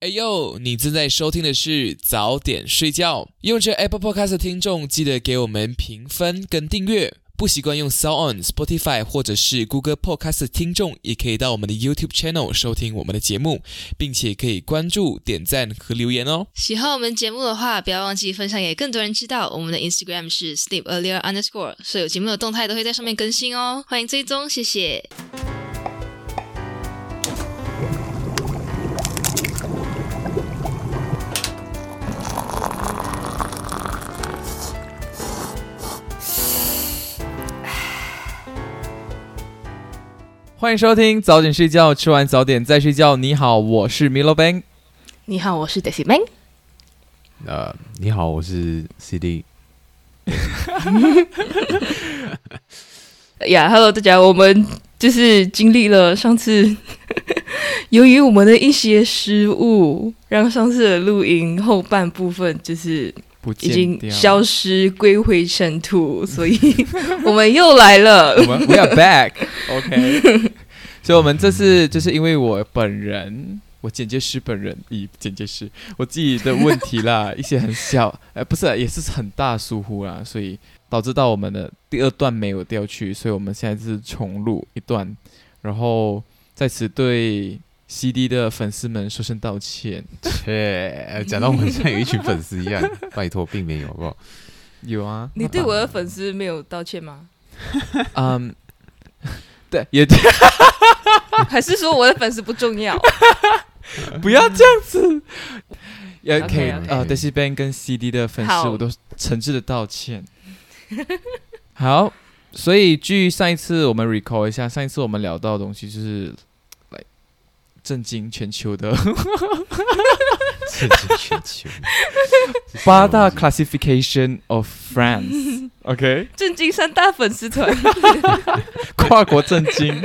哎呦，你正在收听的是早点睡觉。用这 Apple Podcast 的听众，记得给我们评分跟订阅。不习惯用 Sound On、Spotify 或者是 Google Podcast 的听众，也可以到我们的 YouTube Channel 收听我们的节目，并且可以关注、点赞和留言哦。喜欢我们节目的话，不要忘记分享给更多人知道。我们的 Instagram 是 Sleep Earlier Underscore，所有节目的动态都会在上面更新哦。欢迎追踪，谢谢。欢迎收听早点睡觉，吃完早点再睡觉。你好，我是 Milo Bang。你好，我是 Daisy Man。呃，你好，我是 CD。呀，Hello，大家，我们就是经历了上次，由于我们的一些失误，让上次的录音后半部分就是已经消失，归回尘土，所以我们又来了。我们 We are back，OK。所以，我们这次就是因为我本人，我剪接师本人，以剪接师我自己的问题啦，一些很小，哎，不是，也是很大疏忽啦，所以导致到我们的第二段没有调去，所以我们现在是重录一段，然后在此对 CD 的粉丝们说声道歉。切，讲到我们像有一群粉丝一样，拜托，并没有，好不好？有啊，你对我的粉丝没有道歉吗？嗯。对，也对 还是说我的粉丝不重要？不要这样子。也可以啊，德西 Ben 跟 CD 的粉丝，我都诚挚的道歉。好，所以据上一次我们 recall 一下，上一次我们聊到的东西就是来震惊全球的。震惊全球。八大 classification of friends，OK？震惊三大粉丝团，跨国震惊，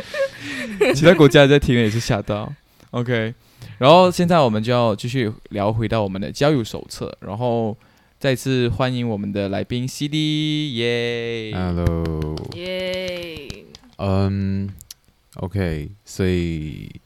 其他国家在听也是吓到，OK？然后现在我们就要继续聊回到我们的交友手册，然后再次欢迎我们的来宾 CD，耶，Hello，耶，嗯，OK，所以。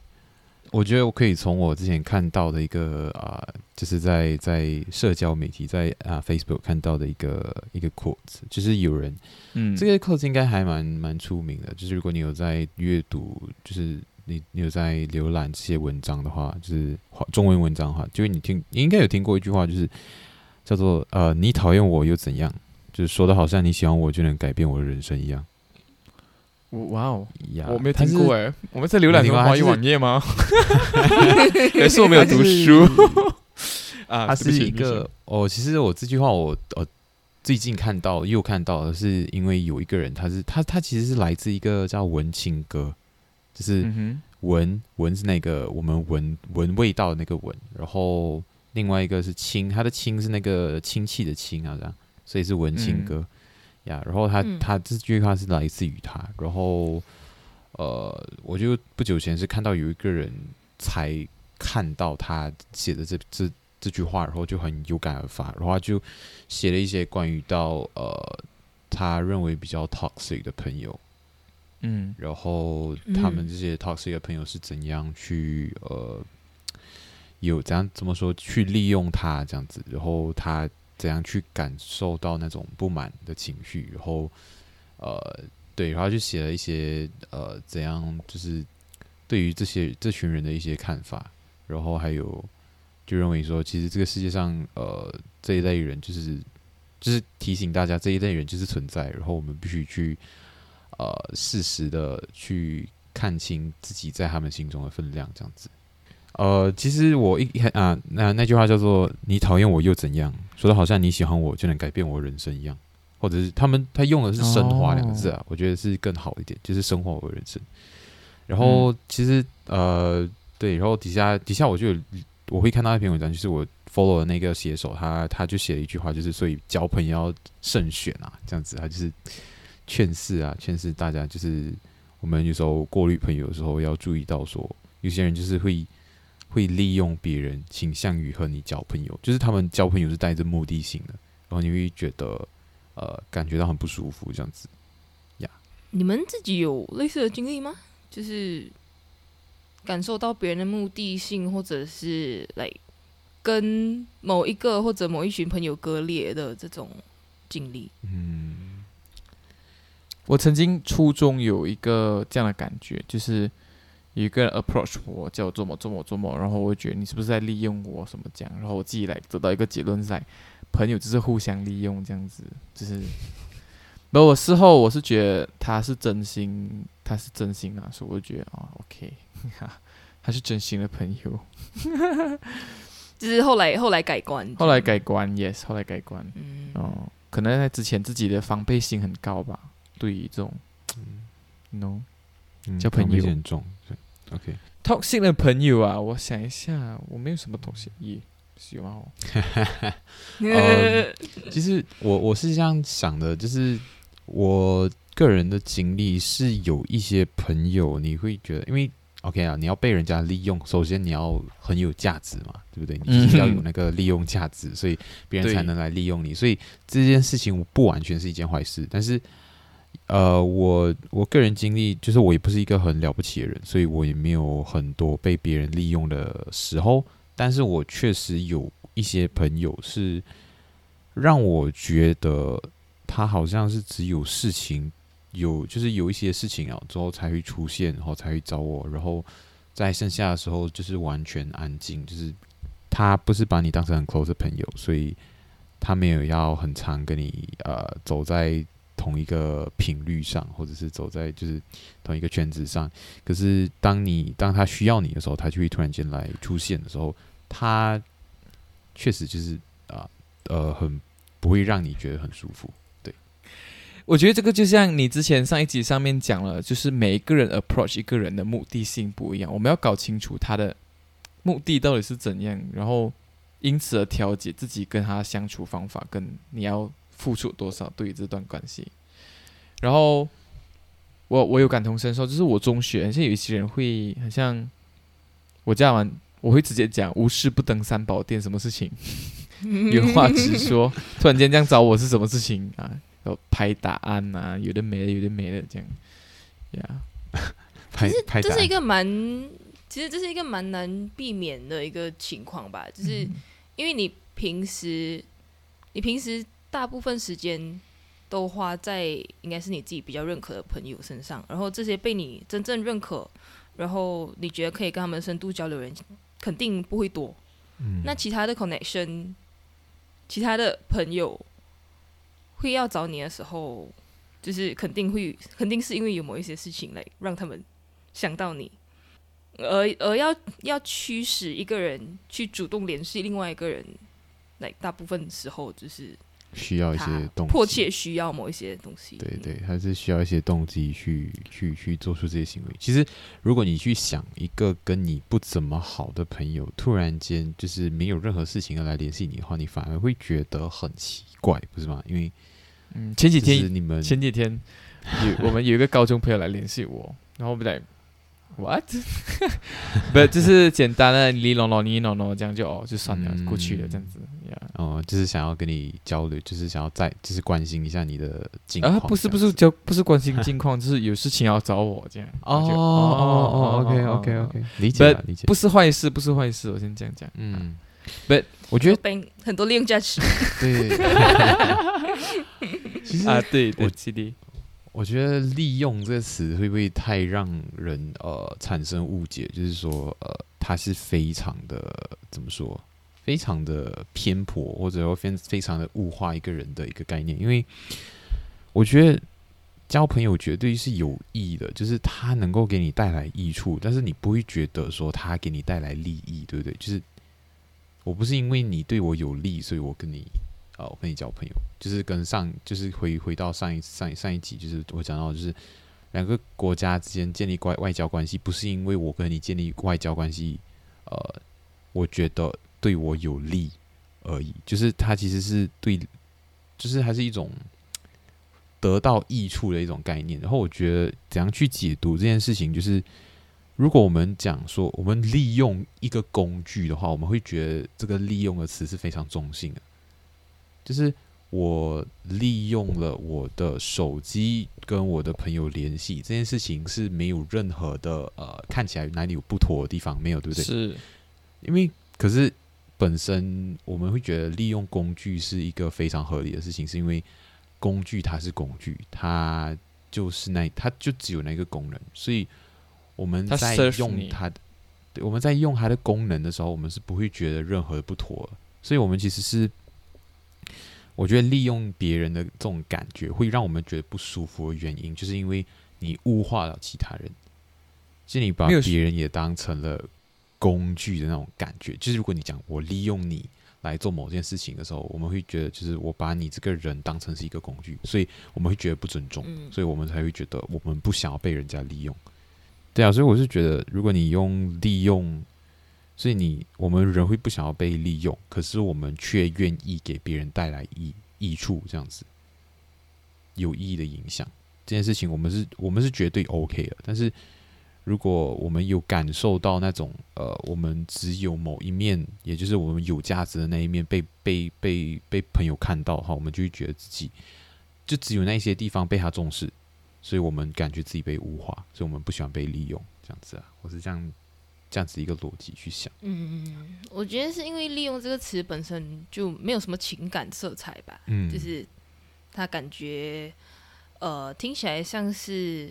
我觉得我可以从我之前看到的一个啊，就是在在社交媒体在啊 Facebook 看到的一个一个 quote，就是有人，嗯，这个 quote 应该还蛮蛮出名的。就是如果你有在阅读，就是你你有在浏览这些文章的话，就是中文文章的话，就是你听你应该有听过一句话，就是叫做呃，你讨厌我又怎样？就是说的好像你喜欢我就能改变我的人生一样。哇哦，我没有听过哎，我们在浏览什么华语网页吗？还是我没有读书 啊？它是一个哦，其实我这句话我呃最近看到又看到，是因为有一个人，他是他他其实是来自一个叫文青哥，就是闻闻是那个我们闻闻味道的那个闻，然后另外一个是亲，他的亲是那个亲戚的亲啊，这样，所以是文青哥。呀，然后他他这句话是来自于他，然后呃，我就不久前是看到有一个人才看到他写的这这这句话，然后就很有感而发，然后就写了一些关于到呃他认为比较 toxic 的朋友，嗯，然后他们这些 toxic 的朋友是怎样去呃有怎样怎么说去利用他这样子，然后他。怎样去感受到那种不满的情绪？然后，呃，对，然后就写了一些呃，怎样就是对于这些这群人的一些看法。然后还有就认为说，其实这个世界上呃这一类人就是就是提醒大家这一类人就是存在。然后我们必须去呃适时的去看清自己在他们心中的分量，这样子。呃，其实我一啊，那那句话叫做“你讨厌我又怎样”，说的好像你喜欢我就能改变我人生一样，或者是他们他用的是“升华”两个字啊，我觉得是更好一点，就是升华我人生。然后其实呃，对，然后底下底下我就有我会看到一篇文章，就是我 follow 的那个写手，他他就写了一句话，就是所以交朋友要慎选啊，这样子，他就是劝示啊，劝示大家，就是我们有时候过滤朋友的时候要注意到，说有些人就是会。会利用别人，倾向于和你交朋友，就是他们交朋友是带着目的性的，然后你会觉得，呃，感觉到很不舒服这样子，呀。你们自己有类似的经历吗？就是感受到别人的目的性，或者是来跟某一个或者某一群朋友割裂的这种经历。嗯，我曾经初中有一个这样的感觉，就是有一个人 approach 我，叫我做某做某做某，然后我觉得你是不是在利用我什么这样，然后我自己来得到一个结论，在朋友就是互相利用这样子，就是。不，我事后我是觉得他是真心，他是真心啊，所以我就觉得啊，OK，他是真心的朋友。就是后来后来改观，后来改观，yes，后来改观。嗯，哦，可能在之前自己的防备心很高吧，对于这种，no，交朋友很重，OK，toxic 的朋友啊，我想一下，我没有什么东西，也。喜欢哦。其实我我是这样想的，就是我个人的经历是有一些朋友，你会觉得，因为 OK 啊，你要被人家利用，首先你要很有价值嘛，对不对？你要有那个利用价值，所以别人才能来利用你。所以这件事情不完全是一件坏事，但是呃，我我个人经历就是我也不是一个很了不起的人，所以我也没有很多被别人利用的时候。但是我确实有一些朋友是让我觉得他好像是只有事情有，就是有一些事情啊之后才会出现，然后才会找我，然后在剩下的时候就是完全安静，就是他不是把你当成很 close 的朋友，所以他没有要很长跟你呃走在同一个频率上，或者是走在就是同一个圈子上。可是当你当他需要你的时候，他就会突然间来出现的时候。他确实就是啊，呃，很不会让你觉得很舒服。对，我觉得这个就像你之前上一集上面讲了，就是每一个人 approach 一个人的目的性不一样，我们要搞清楚他的目的到底是怎样，然后因此而调节自己跟他相处方法，跟你要付出多少对于这段关系。然后我我有感同身受，就是我中学，像有一些人会很像我这样玩。我会直接讲无事不登三宝殿，什么事情 有话直说。突然间这样找我是什么事情啊？要拍答案啊？有的没的，有的没的，这样呀。其实这是一个蛮，其实这是一个蛮难避免的一个情况吧。就是因为你平时，你平时大部分时间都花在应该是你自己比较认可的朋友身上，然后这些被你真正认可，然后你觉得可以跟他们深度交流人。肯定不会多。嗯，那其他的 connection，其他的朋友会要找你的时候，就是肯定会，肯定是因为有某一些事情来让他们想到你，而而要要驱使一个人去主动联系另外一个人，来大部分时候就是。需要一些动迫切需要某一些东西，对对，还是需要一些动机去去去做出这些行为。其实，如果你去想一个跟你不怎么好的朋友，突然间就是没有任何事情要来联系你的话，你反而会觉得很奇怪，不是吗？因为，嗯，前几天你们前几天有我们有一个高中朋友来联系我，然后我们在。What？不，就是简单的你弄弄你弄弄这样就哦就算了，过去了这样子。哦，就是想要跟你交流，就是想要再就是关心一下你的近况。啊，不是不是交不是关心近况，就是有事情要找我这样。哦哦哦，OK OK OK，理解理解。不是坏事，不是坏事，我先这样讲。嗯，不，我觉得很多利用价值。对。其实啊，对，我记得。我觉得“利用”这个词会不会太让人呃产生误解？就是说，呃，它是非常的怎么说？非常的偏颇，或者非非常的物化一个人的一个概念。因为我觉得交朋友绝对是有益的，就是他能够给你带来益处，但是你不会觉得说他给你带来利益，对不对？就是我不是因为你对我有利，所以我跟你。啊，我跟你交朋友，就是跟上，就是回回到上一上一上一集，就是我讲到，就是两个国家之间建立外外交关系，不是因为我跟你建立外交关系，呃，我觉得对我有利而已，就是它其实是对，就是还是一种得到益处的一种概念。然后我觉得怎样去解读这件事情，就是如果我们讲说我们利用一个工具的话，我们会觉得这个利用的词是非常中性的。就是我利用了我的手机跟我的朋友联系这件事情是没有任何的呃看起来哪里有不妥的地方没有对不对？是，因为可是本身我们会觉得利用工具是一个非常合理的事情，是因为工具它是工具，它就是那它就只有那个功能，所以我们在用它的，我们在用它的功能的时候，我们是不会觉得任何不妥，所以我们其实是。我觉得利用别人的这种感觉会让我们觉得不舒服的原因，就是因为你物化了其他人，就你把别人也当成了工具的那种感觉。就是如果你讲我利用你来做某件事情的时候，我们会觉得就是我把你这个人当成是一个工具，所以我们会觉得不尊重，所以我们才会觉得我们不想要被人家利用。对啊，所以我是觉得，如果你用利用。所以你我们人会不想要被利用，可是我们却愿意给别人带来益益处，这样子有意义的影响这件事情，我们是我们是绝对 OK 的。但是如果我们有感受到那种呃，我们只有某一面，也就是我们有价值的那一面被被被被朋友看到哈，我们就会觉得自己就只有那些地方被他重视，所以我们感觉自己被物化，所以我们不喜欢被利用，这样子啊，我是这样。这样子一个逻辑去想，嗯，我觉得是因为利用这个词本身就没有什么情感色彩吧，嗯，就是他感觉，呃，听起来像是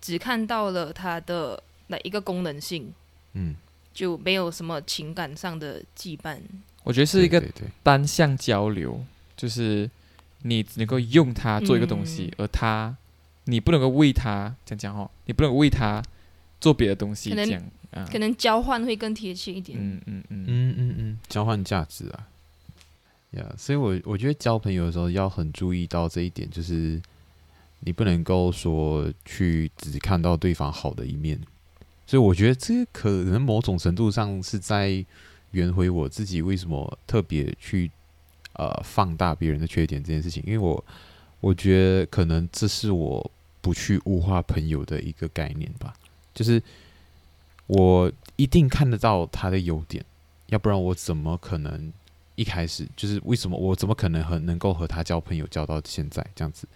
只看到了它的哪一个功能性，嗯，就没有什么情感上的羁绊。我觉得是一个单向交流，就是你能够用它做一个东西，而它你不能够为它这样讲哦，你不能为它做别的东西这样。可能交换会更贴切一点。嗯嗯嗯嗯嗯嗯，交换价值啊，呀，所以我我觉得交朋友的时候要很注意到这一点，就是你不能够说去只看到对方好的一面。所以我觉得这可能某种程度上是在圆回我自己为什么特别去呃放大别人的缺点这件事情，因为我我觉得可能这是我不去物化朋友的一个概念吧，就是。我一定看得到他的优点，要不然我怎么可能一开始就是为什么我怎么可能和能够和他交朋友交到现在这样子？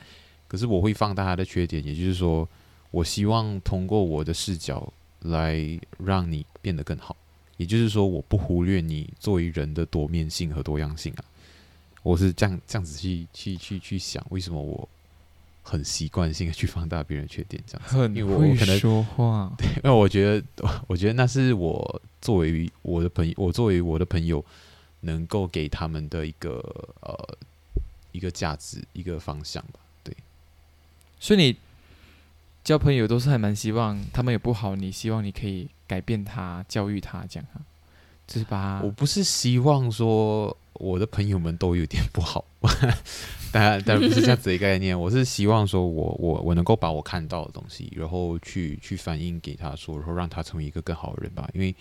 可是我会放大他的缺点，也就是说，我希望通过我的视角来让你变得更好。也就是说，我不忽略你作为人的多面性和多样性啊。我是这样这样子去去去去想，为什么我？很习惯性的去放大别人缺点，这样子，因为我可能说话，对，因为我觉得，我觉得那是我作为我的朋友，我作为我的朋友，能够给他们的一个呃一个价值，一个方向吧。对，所以你交朋友都是还蛮希望他们也不好，你希望你可以改变他，教育他，这样是吧我不是希望说我的朋友们都有点不好。当然，当然不是这样子的一个概念。我是希望说，我我我能够把我看到的东西，然后去去反映给他说，然后让他成为一个更好的人吧。因为，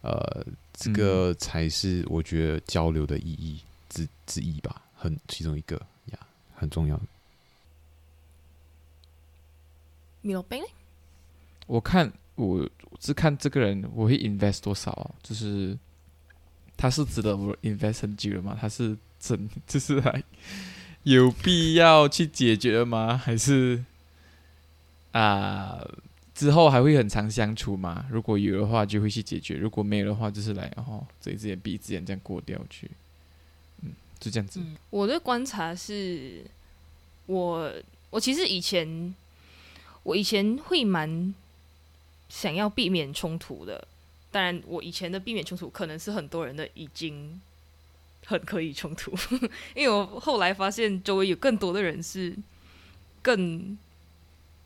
呃，这个才是我觉得交流的意义之之一吧，很其中一个呀，很重要的。米罗贝我看我是看这个人，我会 invest 多少？就是他是值得我 invest 很久的吗？他是？真 就是还有必要去解决吗？还是啊之后还会很长相处吗？如果有的话就会去解决，如果没有的话就是来哦睁一只眼闭一只眼这样过掉去，嗯，就这样子。我的观察是，我我其实以前我以前会蛮想要避免冲突的，当然我以前的避免冲突可能是很多人的已经。很可以冲突，因为我后来发现周围有更多的人是更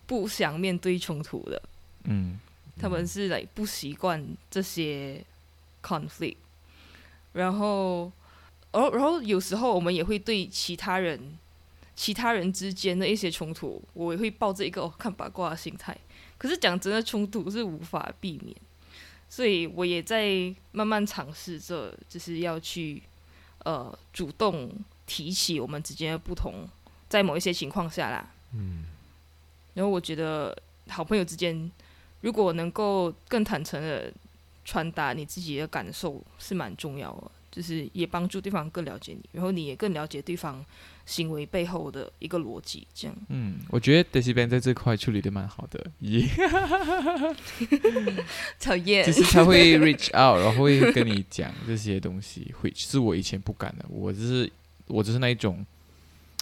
不想面对冲突的，嗯，他们是来不习惯这些 conflict，然后，然后，然后有时候我们也会对其他人、其他人之间的一些冲突，我也会抱着一个看八卦的心态。可是讲真的，冲突是无法避免，所以我也在慢慢尝试着，就是要去。呃，主动提起我们之间的不同，在某一些情况下啦，嗯，然后我觉得好朋友之间，如果能够更坦诚的传达你自己的感受，是蛮重要的。就是也帮助对方更了解你，然后你也更了解对方行为背后的一个逻辑，这样。嗯，我觉得 Daisy Ben 在这块处理的蛮好的，咦，讨厌。就是他会 reach out，然后会跟你讲这些东西，会是我以前不敢的。我就是我就是那一种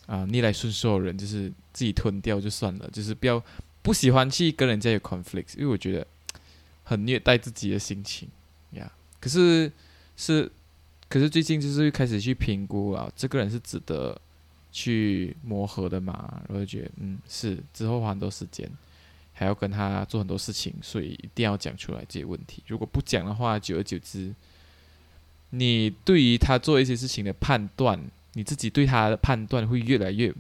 啊逆来顺受的人，就是自己吞掉就算了，就是不要不喜欢去跟人家有 conflict，因为我觉得很虐待自己的心情呀。可是是。可是最近就是开始去评估啊，这个人是值得去磨合的嘛？我就觉得嗯是，之后花很多时间，还要跟他做很多事情，所以一定要讲出来这些问题。如果不讲的话，久而久之，你对于他做一些事情的判断，你自己对他的判断会越来越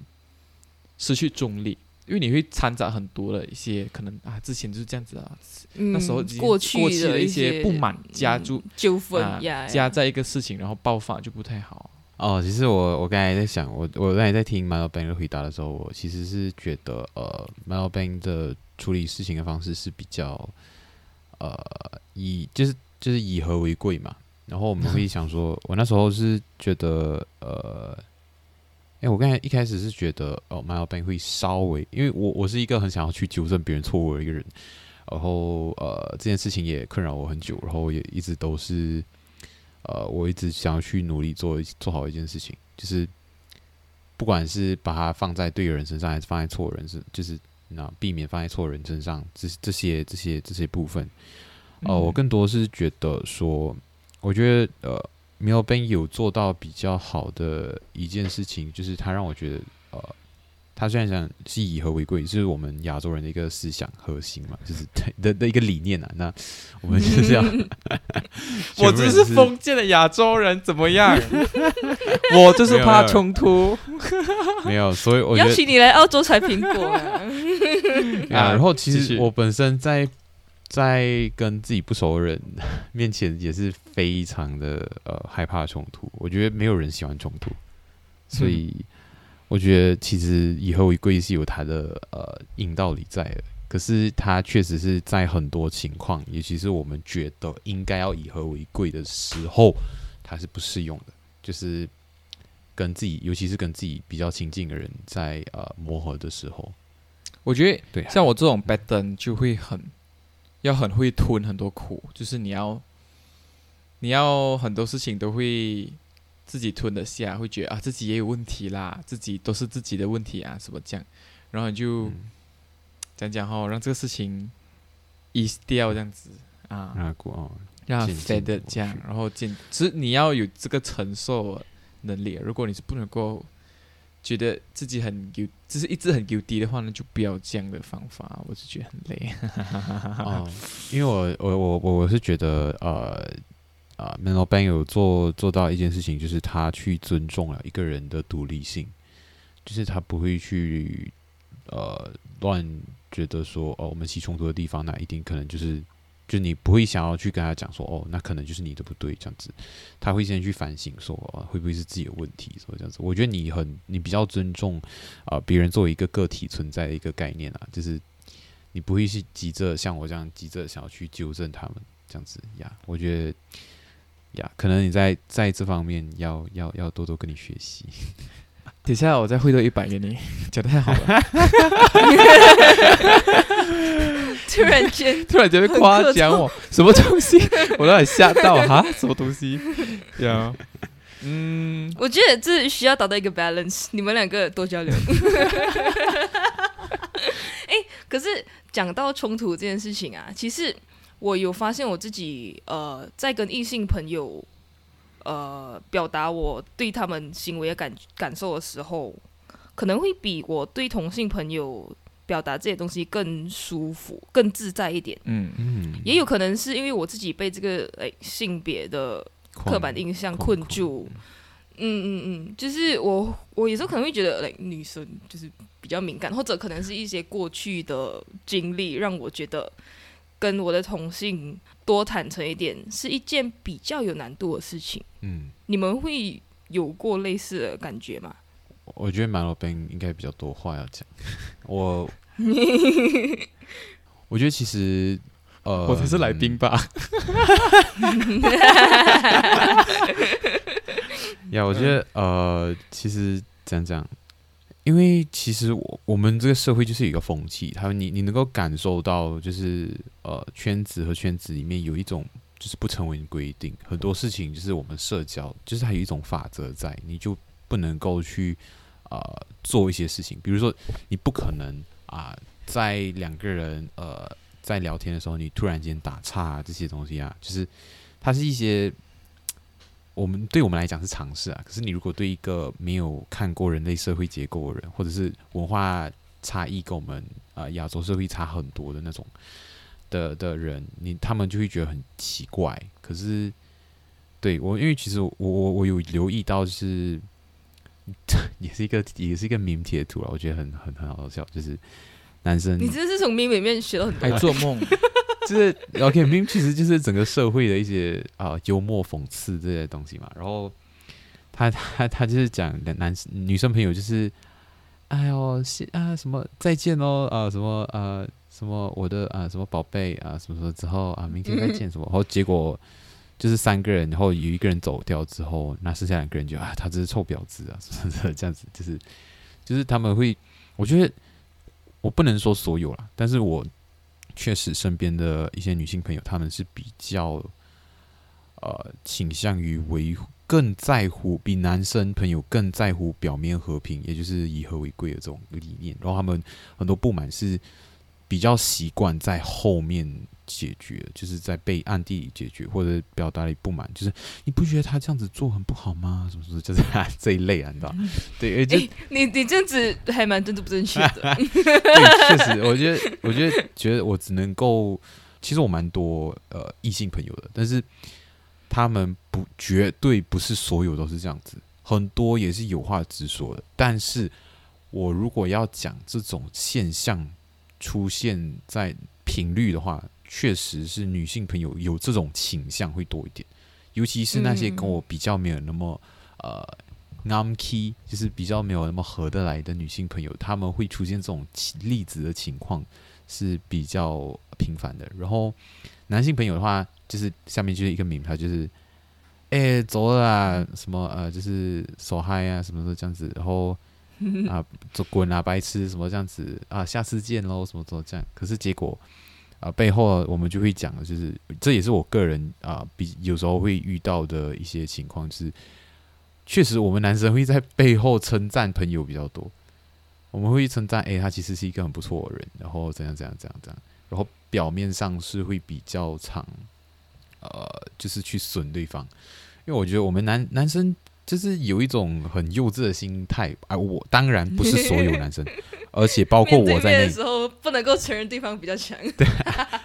失去中立。因为你会掺杂很多的一些可能啊，之前就是这样子啊，那时候过去过去的一些不满加注纠纷加在一个事情，然后爆发就不太好。哦，其实我我刚才在想，我我刚才在听 Milo Bang 的回答的时候，我其实是觉得呃，Milo Bang 的处理事情的方式是比较呃以就是就是以和为贵嘛。然后我们会想说，我那时候是觉得呃。哎，我刚才一开始是觉得哦，My Bang 会稍微，因为我我是一个很想要去纠正别人错误的一个人，然后呃，这件事情也困扰我很久，然后也一直都是呃，我一直想要去努力做做好一件事情，就是不管是把它放在对的人身上，还是放在错人身，就是那避免放在错人身上，这这些这些这些部分，哦，我更多是觉得说，我觉得呃。m e l b n 有做到比较好的一件事情，就是他让我觉得，呃，他虽然讲是以和为贵，就是我们亚洲人的一个思想核心嘛，就是的的一个理念啊。那我们就是这样，我只是封建的亚洲人，怎么样？我就是怕冲突。没有，所以我邀请你来澳洲采苹果啊。然后其实我本身在。在跟自己不熟的人面前，也是非常的呃害怕冲突。我觉得没有人喜欢冲突，所以我觉得其实以和为贵是有它的呃硬道理在的。可是它确实是在很多情况，尤其是我们觉得应该要以和为贵的时候，它是不适用的。就是跟自己，尤其是跟自己比较亲近的人在呃磨合的时候，我觉得对像我这种 b a d n 就会很。要很会吞很多苦，就是你要，你要很多事情都会自己吞得下，会觉得啊自己也有问题啦，自己都是自己的问题啊，什么这样，然后你就讲讲哈，让这个事情 ease 掉这样子啊，让 fade 这样，然后进，其实你要有这个承受能力，如果你是不能够。觉得自己很有，就是一直很有低的话呢，就不要这样的方法，我是觉得很累。哦，因为我我我我我是觉得呃啊 m e n o Bang 有做做到一件事情，就是他去尊重了一个人的独立性，就是他不会去呃乱觉得说哦，我们起冲突的地方，那一定可能就是。就你不会想要去跟他讲说，哦，那可能就是你的不对这样子，他会先去反省说，会不会是自己的问题，说这样子。我觉得你很，你比较尊重啊别人作为一个个体存在的一个概念啊，就是你不会去急着像我这样急着想要去纠正他们这样子呀。我觉得呀，可能你在在这方面要要要多多跟你学习。等下我再汇多一百给你，讲的太好了。突然间，突然间被夸奖我什么东西，我都很吓到哈，什么东西？呀，嗯，我觉得这需要达到一个 balance，你们两个多交流。哎，可是讲到冲突这件事情啊，其实我有发现我自己呃，在跟异性朋友。呃，表达我对他们行为的感感受的时候，可能会比我对同性朋友表达这些东西更舒服、更自在一点。嗯嗯，也有可能是因为我自己被这个诶性别的刻板印象困住。嗯嗯嗯，就是我我有时候可能会觉得，诶，女生就是比较敏感，或者可能是一些过去的经历让我觉得。跟我的同性多坦诚一点，是一件比较有难度的事情。嗯，你们会有过类似的感觉吗？我觉得马罗宾应该比较多话要讲。我，我觉得其实，呃，我才是来宾吧。呀，我觉得呃，其实讲讲，因为其实我我们这个社会就是一个风气，他你你能够感受到，就是呃圈子和圈子里面有一种就是不成文规定，很多事情就是我们社交就是还有一种法则在，你就不能够去呃做一些事情，比如说你不可能啊在两个人呃在聊天的时候，你突然间打岔这些东西啊，就是它是一些。我们对我们来讲是常识啊，可是你如果对一个没有看过人类社会结构的人，或者是文化差异跟我们啊亚洲社会差很多的那种的的人，你他们就会觉得很奇怪。可是对我，因为其实我我我有留意到，就是 也是一个也是一个名贴图啊，我觉得很很很好笑，就是男生，你这是从名里面学到很多，还做梦。就是 OK，明其实就是整个社会的一些啊幽默讽刺这些东西嘛。然后他他他就是讲男女生朋友就是，哎呦，啊什么再见哦啊什么啊什么我的啊什么宝贝啊什么什么之后啊明天再见什么。然后结果就是三个人，然后有一个人走掉之后，那剩下两个人就啊他这是臭婊子啊什么的这样子，就是就是他们会，我觉得我不能说所有啦，但是我。确实，身边的一些女性朋友，她们是比较呃倾向于维护，更在乎比男生朋友更在乎表面和平，也就是以和为贵的这种理念。然后他们很多不满是比较习惯在后面解决，就是在被暗地里解决，或者表达里不满，就是你不觉得他这样子做很不好吗？什么什么，就是这一类啊，你知道？对，哎，你你这样子还蛮正不正确的。对，确实，我觉得，我觉得，觉得我只能够，其实我蛮多呃异性朋友的，但是他们不绝对不是所有都是这样子，很多也是有话直说的。但是我如果要讲这种现象。出现在频率的话，确实是女性朋友有这种倾向会多一点，尤其是那些跟我比较没有那么呃 n key，就是比较没有那么合得来的女性朋友，他们会出现这种例子的情况是比较频繁的。然后男性朋友的话，就是下面就是一个名，牌就是哎走了啊，什么呃就是手嗨啊，什么的这样子，然后。啊，走滚啊，白痴什么这样子啊？下次见喽，什么什么这样。可是结果啊，背后我们就会讲的，就是这也是我个人啊，比有时候会遇到的一些情况，就是确实我们男生会在背后称赞朋友比较多。我们会称赞，哎，他其实是一个很不错的人，然后怎样怎样怎样怎样。然后表面上是会比较长，呃，就是去损对方，因为我觉得我们男男生。就是有一种很幼稚的心态啊！我当然不是所有男生，而且包括我在内。的时候不能够承认对方比较强。对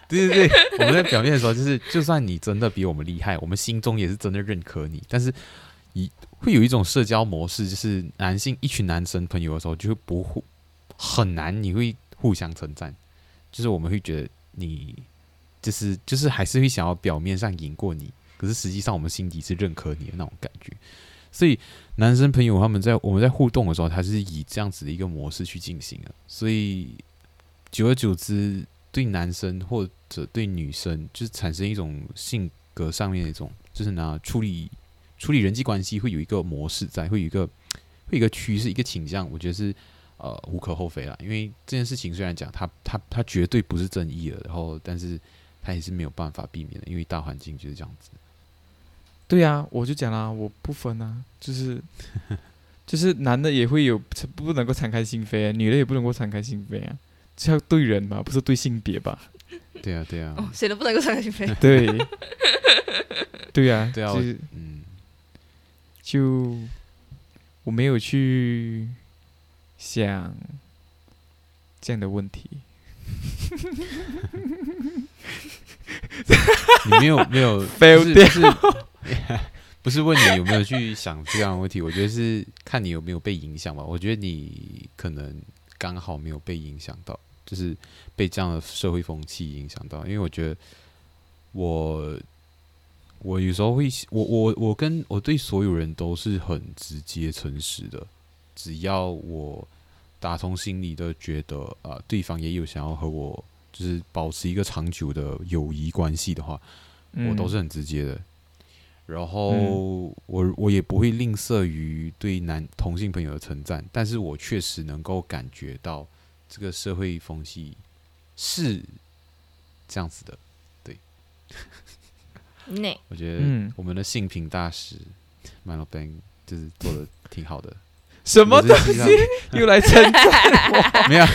对对 对，我们在表面的时候，就是就算你真的比我们厉害，我们心中也是真的认可你。但是，一会有一种社交模式，就是男性一群男生朋友的时候，就会不互很难，你会互相称赞。就是我们会觉得你就是就是还是会想要表面上赢过你，可是实际上我们心底是认可你的那种感觉。所以男生朋友他们在我们在互动的时候，他是以这样子的一个模式去进行的。所以久而久之，对男生或者对女生，就是产生一种性格上面的一种，就是拿处理处理人际关系会有一个模式在，会有一个会有一个趋势，一个倾向。我觉得是呃无可厚非啦。因为这件事情虽然讲他他他绝对不是正义的，然后但是他也是没有办法避免的，因为大环境就是这样子。对呀，我就讲啦，我不分啊，就是，就是男的也会有不能够敞开心扉，女的也不能够敞开心扉啊，这要对人嘛，不是对性别吧？对啊，对啊，哦，谁都不能够敞开心扉。对，对呀，对啊，嗯，就我没有去想这样的问题。你没有没有 fail 掉。不是问你有没有去想这样的问题，我觉得是看你有没有被影响吧。我觉得你可能刚好没有被影响到，就是被这样的社会风气影响到。因为我觉得我我有时候会，我我我跟我对所有人都是很直接诚实的，只要我打从心里的觉得啊，对方也有想要和我就是保持一个长久的友谊关系的话，我都是很直接的。然后我我也不会吝啬于对男同性朋友的称赞，但是我确实能够感觉到这个社会风气是这样子的，对。那我觉得我们的性平大使 Milo Bang 就是做的挺好的。什么东西又来称赞我？没有。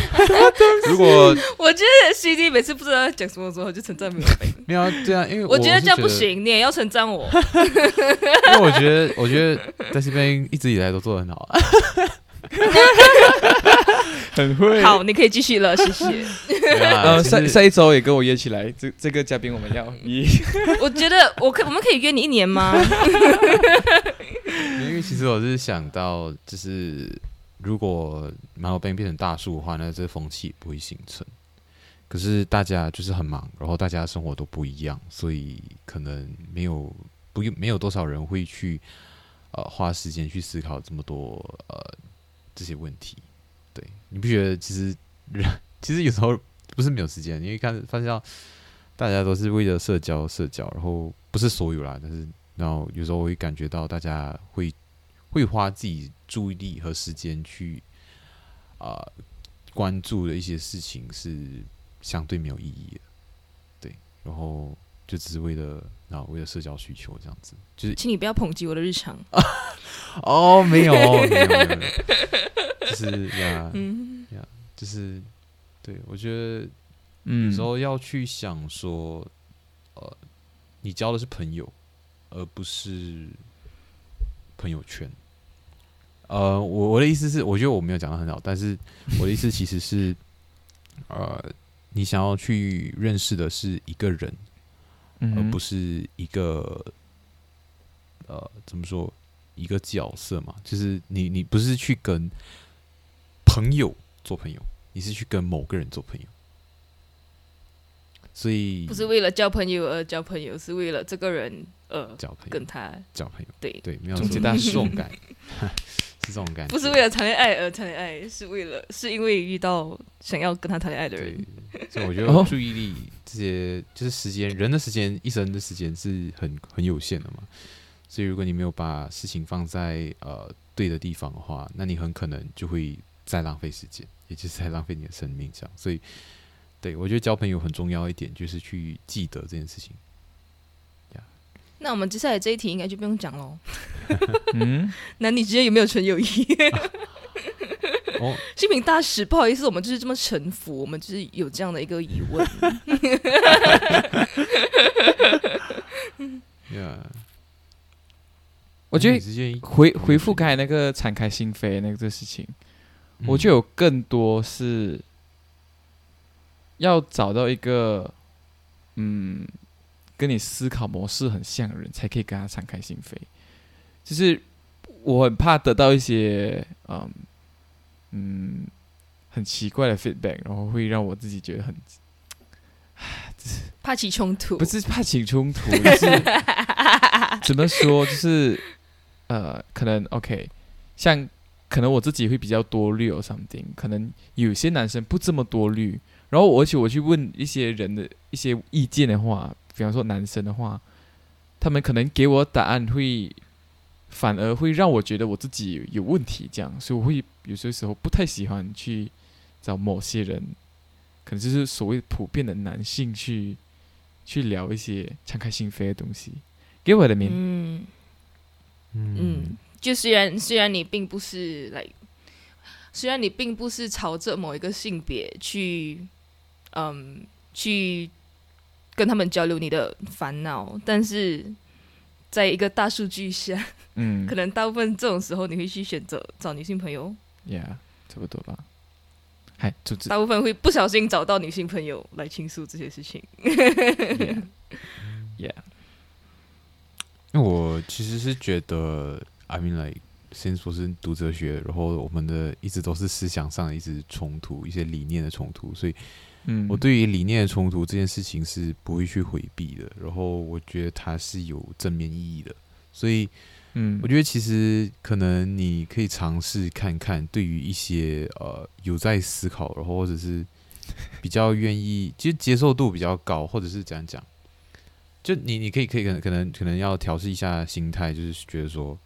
如果我觉得 CD 每次不知道讲什么时候就称赞没有没有这样，因为我觉得这样不行，你也要称赞我。因为我觉得，我觉得在这边一直以来都做的很好。很会。好，你可以继续了，谢谢。呃，下下一周也跟我约起来，这这个嘉宾我们要一。我觉得我可我们可以约你一年吗？因为其实我是想到，就是如果马老变变成大树的话，那这风气不会形成。可是大家就是很忙，然后大家生活都不一样，所以可能没有不没有多少人会去呃花时间去思考这么多呃这些问题。对你不觉得其实人其实有时候不是没有时间，因为看发现到大家都是为了社交社交，然后不是所有啦，但是然后有时候会感觉到大家会会花自己注意力和时间去啊关注的一些事情是相对没有意义的，对，然后就只是为了然后为了社交需求这样子，就是请你不要抨击我的日常 哦，没有没有没有。就是呀，呀，就是对我觉得，有时候要去想说，呃，你交的是朋友，而不是朋友圈。呃，我我的意思是，我觉得我没有讲的很好，但是我的意思其实是，呃，你想要去认识的是一个人，而不是一个，呃，怎么说，一个角色嘛？就是你，你不是去跟。朋友做朋友，你是去跟某个人做朋友，所以不是为了交朋友而交朋友，是为了这个人呃交朋友，跟他交朋友。对对，没有这种感，是这种感觉。不是为了谈恋爱而谈恋爱，是为了是因为遇到想要跟他谈恋爱的人。所以我觉得注意力这些就是时间，人的时间，一生的时间是很很有限的嘛。所以如果你没有把事情放在呃对的地方的话，那你很可能就会。在浪费时间，也就是在浪费你的生命上。所以，对我觉得交朋友很重要一点，就是去记得这件事情。那我们接下来这一题应该就不用讲喽。嗯，男女之间有没有纯友谊？哦，新品大使，不好意思，我们就是这么臣服，我们就是有这样的一个疑问。我觉得回回复刚才那个敞开心扉那个这事情。我就有更多是要找到一个，嗯，跟你思考模式很像的人，才可以跟他敞开心扉。就是我很怕得到一些，嗯嗯，很奇怪的 feedback，然后会让我自己觉得很，怕起冲突。不是怕起冲突，就是怎么说，就是呃，可能 OK，像。可能我自己会比较多虑哦，something。可能有些男生不这么多虑，然后而且我去问一些人的一些意见的话，比方说男生的话，他们可能给我答案会反而会让我觉得我自己有问题，这样，所以我会有些时候不太喜欢去找某些人，可能就是所谓普遍的男性去去聊一些敞开心扉的东西，给我的名，嗯。嗯。就虽然虽然你并不是来，虽然你并不是朝着某一个性别去，嗯，去跟他们交流你的烦恼，但是在一个大数据下，嗯，可能大部分这种时候你会去选择找女性朋友，Yeah，差不多吧。嗨，大部分会不小心找到女性朋友来倾诉这些事情。Yeah，那我其实是觉得。I mean, like，先说是读哲学，然后我们的一直都是思想上一直冲突，一些理念的冲突，所以，嗯，我对于理念的冲突这件事情是不会去回避的。然后我觉得它是有正面意义的，所以，嗯，我觉得其实可能你可以尝试看看，对于一些呃有在思考，然后或者是比较愿意，其实接受度比较高，或者是怎样讲，就你你可以可以可能可能可能要调试一下心态，就是觉得说，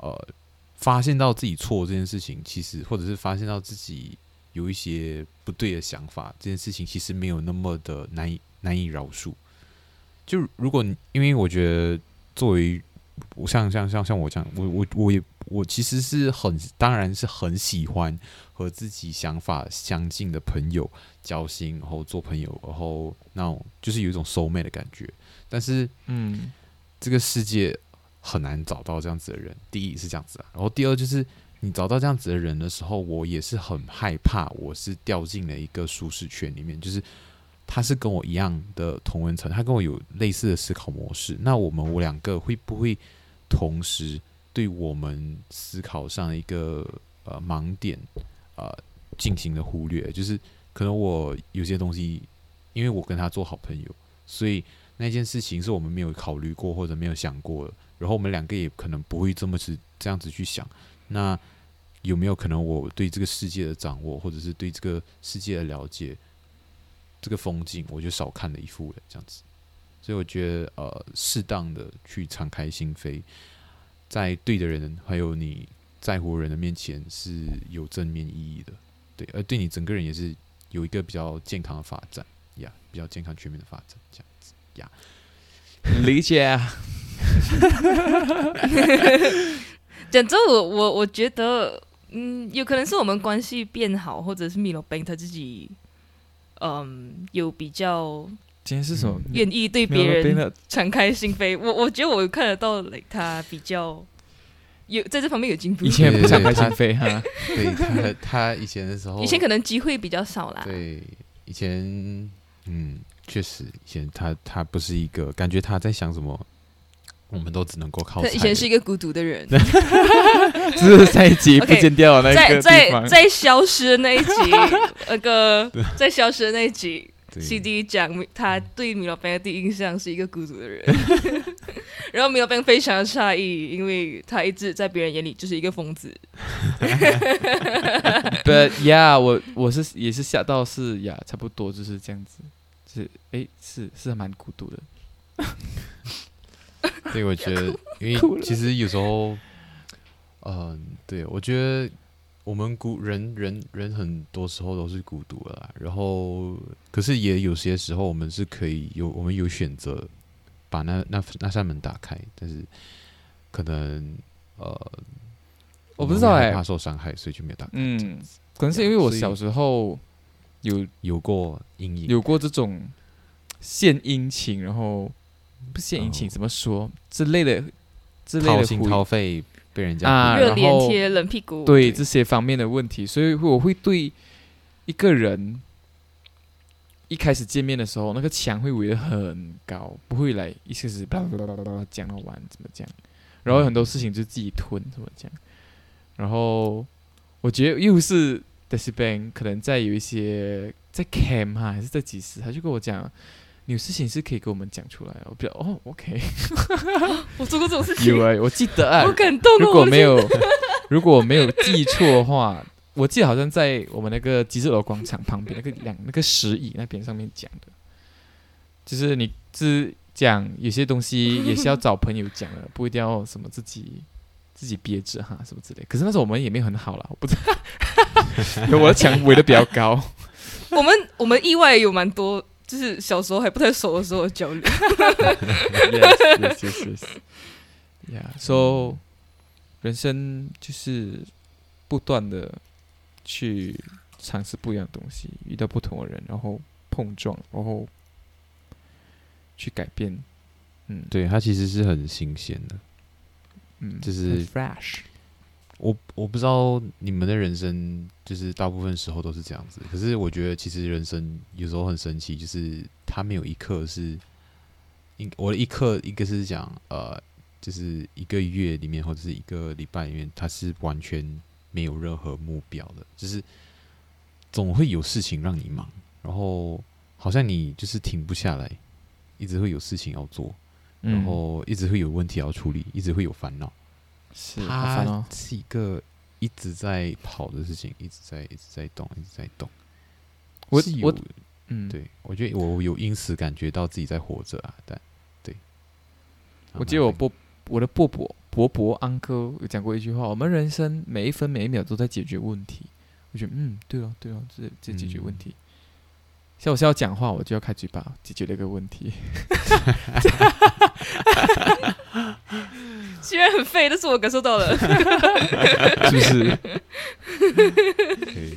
呃，发现到自己错这件事情，其实或者是发现到自己有一些不对的想法，这件事情其实没有那么的难以难以饶恕。就如果因为我觉得作为我像像像像我这样，我我我也我其实是很当然是很喜欢和自己想法相近的朋友交心，然后做朋友，然后那种就是有一种 soul mate 的感觉。但是，嗯，这个世界很难找到这样子的人。第一是这样子啊，然后第二就是你找到这样子的人的时候，我也是很害怕，我是掉进了一个舒适圈里面，就是他是跟我一样的同文层，他跟我有类似的思考模式，那我们我两个会不会同时对我们思考上一个呃盲点呃进行了忽略？就是可能我有些东西，因为我跟他做好朋友，所以。那件事情是我们没有考虑过或者没有想过的，然后我们两个也可能不会这么是这样子去想。那有没有可能我对这个世界的掌握，或者是对这个世界的了解，这个风景我就少看了一副了这样子。所以我觉得，呃，适当的去敞开心扉，在对的人还有你在乎人的面前是有正面意义的，对，而对你整个人也是有一个比较健康的发展呀，比较健康全面的发展这样子。呀，理解。讲真，我我我觉得，嗯，有可能是我们关系变好，或者是米罗贝他自己，嗯，有比较。今天是什么？愿意对别人敞开心扉。我我觉得我看得到，他比较有在这方面有进步。以前不敞开心扉 哈。对他，他以前的时候，以前可能机会比较少啦。对，以前，嗯。确实，以前他他不是一个感觉他在想什么，我们都只能够靠。他以前是一个孤独的人，这 是在一集 不剪掉那个在在在消失的那一集，那个在消失的那一集，CD 讲他对米老板的第一印象是一个孤独的人，然后米老板非常的诧异，因为他一直在别人眼里就是一个疯子。But yeah，我我是也是吓到是呀，差不多就是这样子。是，哎，是是蛮孤独的。对，我觉得，因为其实有时候，嗯，对，我觉得我们孤人人人很多时候都是孤独的啦，然后，可是也有些时候，我们是可以有，我们有选择把那那那扇门打开，但是可能，呃，我不知道哎，怕受伤害，所以就没有打开。嗯，可能是因为我小时候。有有过阴影，有过这种献殷勤，然后不献殷勤怎么说之类的，之类的掏心掏肺被人家啊，热脸贴冷屁股，对这些方面的问题，所以我会对一个人一开始见面的时候，那个墙会围得很高，不会来一下子叭叭叭叭叭讲完怎么讲，然后很多事情就自己吞怎么讲，然后我觉得又是。但是 Ben 可能在有一些在 Cam 哈，还是在几时，他就跟我讲，有事情是可以跟我们讲出来。我比较哦，OK，我做过这种事情。有啊，我记得啊，好感动。如果没有，如果没有记错的话，我记得好像在我们那个吉士楼广场旁边那个两那个石椅那边上面讲的，就是你是讲有些东西也是要找朋友讲的，不一定要什么自己。自己憋着哈，什么之类。可是那时候我们也没有很好了，我不知道。我的墙围的比较高。我们我们意外有蛮多，就是小时候还不太熟的时候交流。Yes, yes, yes. Yeah. So，人生就是不断的去尝试不一样的东西，遇到不同的人，然后碰撞，然后去改变。嗯，对，它其实是很新鲜的。嗯，就是 fresh。我我不知道你们的人生，就是大部分时候都是这样子。可是我觉得，其实人生有时候很神奇，就是他没有一刻是，我的一刻一个是讲，呃，就是一个月里面或者是一个礼拜里面，他是完全没有任何目标的，就是总会有事情让你忙，然后好像你就是停不下来，一直会有事情要做。然后一直会有问题要处理，一直会有烦恼。是，它是一个一直在跑的事情，一直在一直在动，一直在动。我我嗯，对我觉得我有因此感觉到自己在活着啊，但对，我记得我伯我的伯伯伯伯 uncle 有讲过一句话：我们人生每一分每一秒都在解决问题。我觉得嗯，对哦，对哦，这这解决问题。像我是要讲话，我就要开嘴巴，解决了一个问题。虽然很废，但是我感受到了，是不是？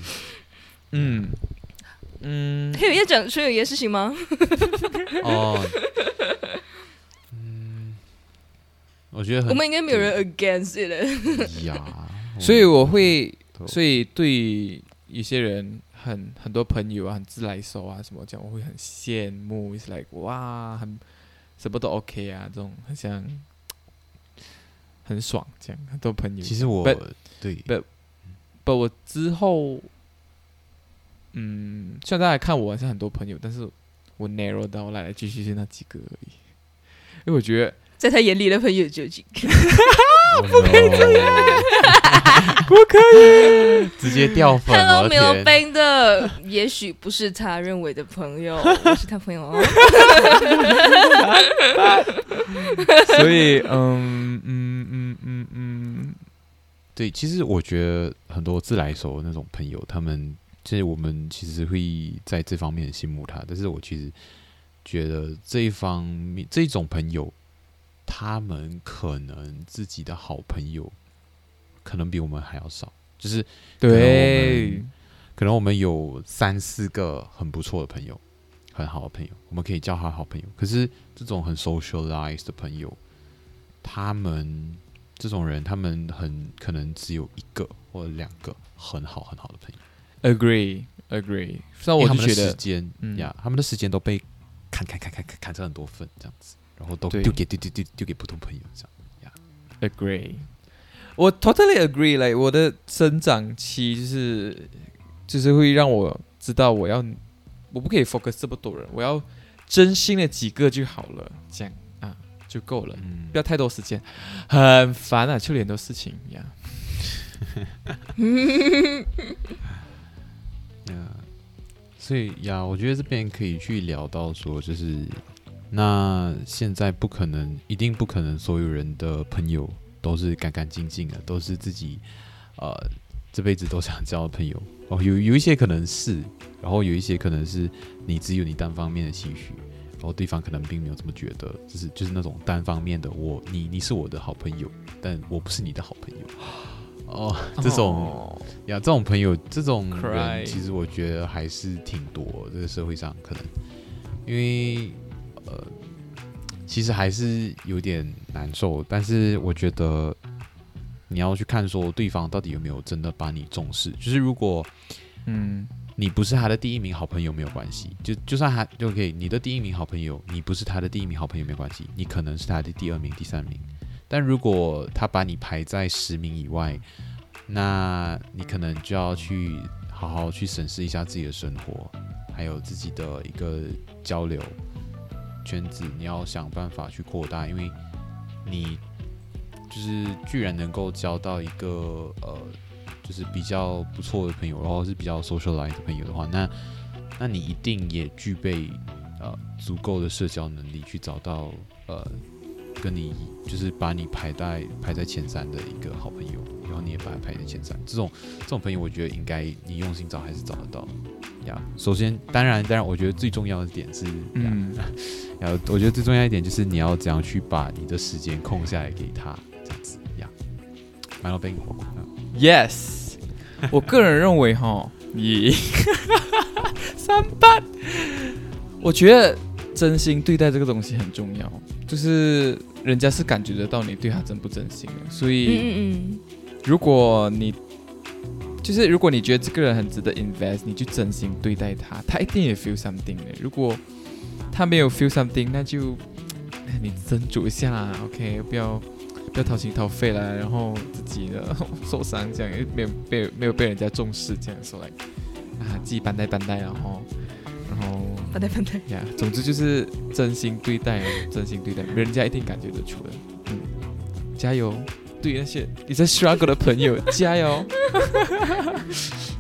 嗯。嗯，还有要讲崔有爷事情吗？哦，嗯，我觉得我们应该没有人 against it 呀，所以我会，所以对一些人，很很多朋友啊，很自来熟啊，什么讲，我会很羡慕，is like 哇，很什么都 OK 啊，这种很像很爽，这样很多朋友。其实我对不不，我之后。嗯，虽然大家看我是很多朋友，但是我 narrow 到来来去去是那几个而已，因为我觉得在他眼里的朋友就几个，不可以这样，不可以直接掉粉 Hello，。没有 ban 的，也许不是他认为的朋友，我是他朋友哦。所以，嗯嗯嗯嗯嗯，对，其实我觉得很多自来熟的那种朋友，他们。就是我们其实会在这方面羡慕他，但是我其实觉得这一方面这种朋友，他们可能自己的好朋友可能比我们还要少，就是对，可能我们有三四个很不错的朋友，很好的朋友，我们可以叫他好朋友。可是这种很 socialized 的朋友，他们这种人，他们很可能只有一个或者两个很好很好的朋友。Agree, agree。像我就觉得，时间呀，他们的时间都被砍砍砍砍砍砍成很多份这样子，然后都丢给丢丢丢丢给普通朋友这样呀。Agree，我 totally agree。like 我的生长期就是就是会让我知道我要我不可以 focus 这么多人，我要真心的几个就好了，这样啊就够了，不要太多时间，很烦啊，处理很多事情呀。所以呀，我觉得这边可以去聊到说，就是那现在不可能，一定不可能，所有人的朋友都是干干净净的，都是自己呃这辈子都想交的朋友 哦。有有一些可能是，然后有一些可能是你只有你单方面的期许，然后对方可能并没有这么觉得，就是就是那种单方面的，我你你是我的好朋友，但我不是你的好朋友。哦，这种呀，这种朋友，这种人，其实我觉得还是挺多。这个社会上可能，因为呃，其实还是有点难受。但是我觉得你要去看说对方到底有没有真的把你重视。就是如果嗯，你不是他的第一名好朋友没有关系，就就算他就可以，你的第一名好朋友，你不是他的第一名好朋友没关系，你可能是他的第二名、第三名。但如果他把你排在十名以外，那你可能就要去好好去审视一下自己的生活，还有自己的一个交流圈子，你要想办法去扩大，因为你就是居然能够交到一个呃，就是比较不错的朋友，然后是比较 social life 的朋友的话，那那你一定也具备呃足够的社交能力去找到呃。跟你就是把你排在排在前三的一个好朋友，然后你也把他排在前三。这种这种朋友，我觉得应该你用心找还是找得到。呀，首先，当然，当然，我觉得最重要的点是，嗯，然后我觉得最重要一点就是你要怎样去把你的时间空下来给他，这样子呀。Milo b y e s 我个人认为哈，你 三八，我觉得真心对待这个东西很重要，就是。人家是感觉得到你对他真不真心的，所以，如果你就是如果你觉得这个人很值得 invest，你就真心对待他，他一定也 feel something 的。如果他没有 feel something，那就你斟酌一下，OK，不要不要掏心掏肺了，然后自己的 受伤这样，没有被没有被人家重视这样，说来啊自己 bandai 带 bandai，然后。然后，反对反对呀，总之就是真心对待，真心对待，人家一定感觉得出来。嗯，加油，对那些你在 struggle 的朋友，加油。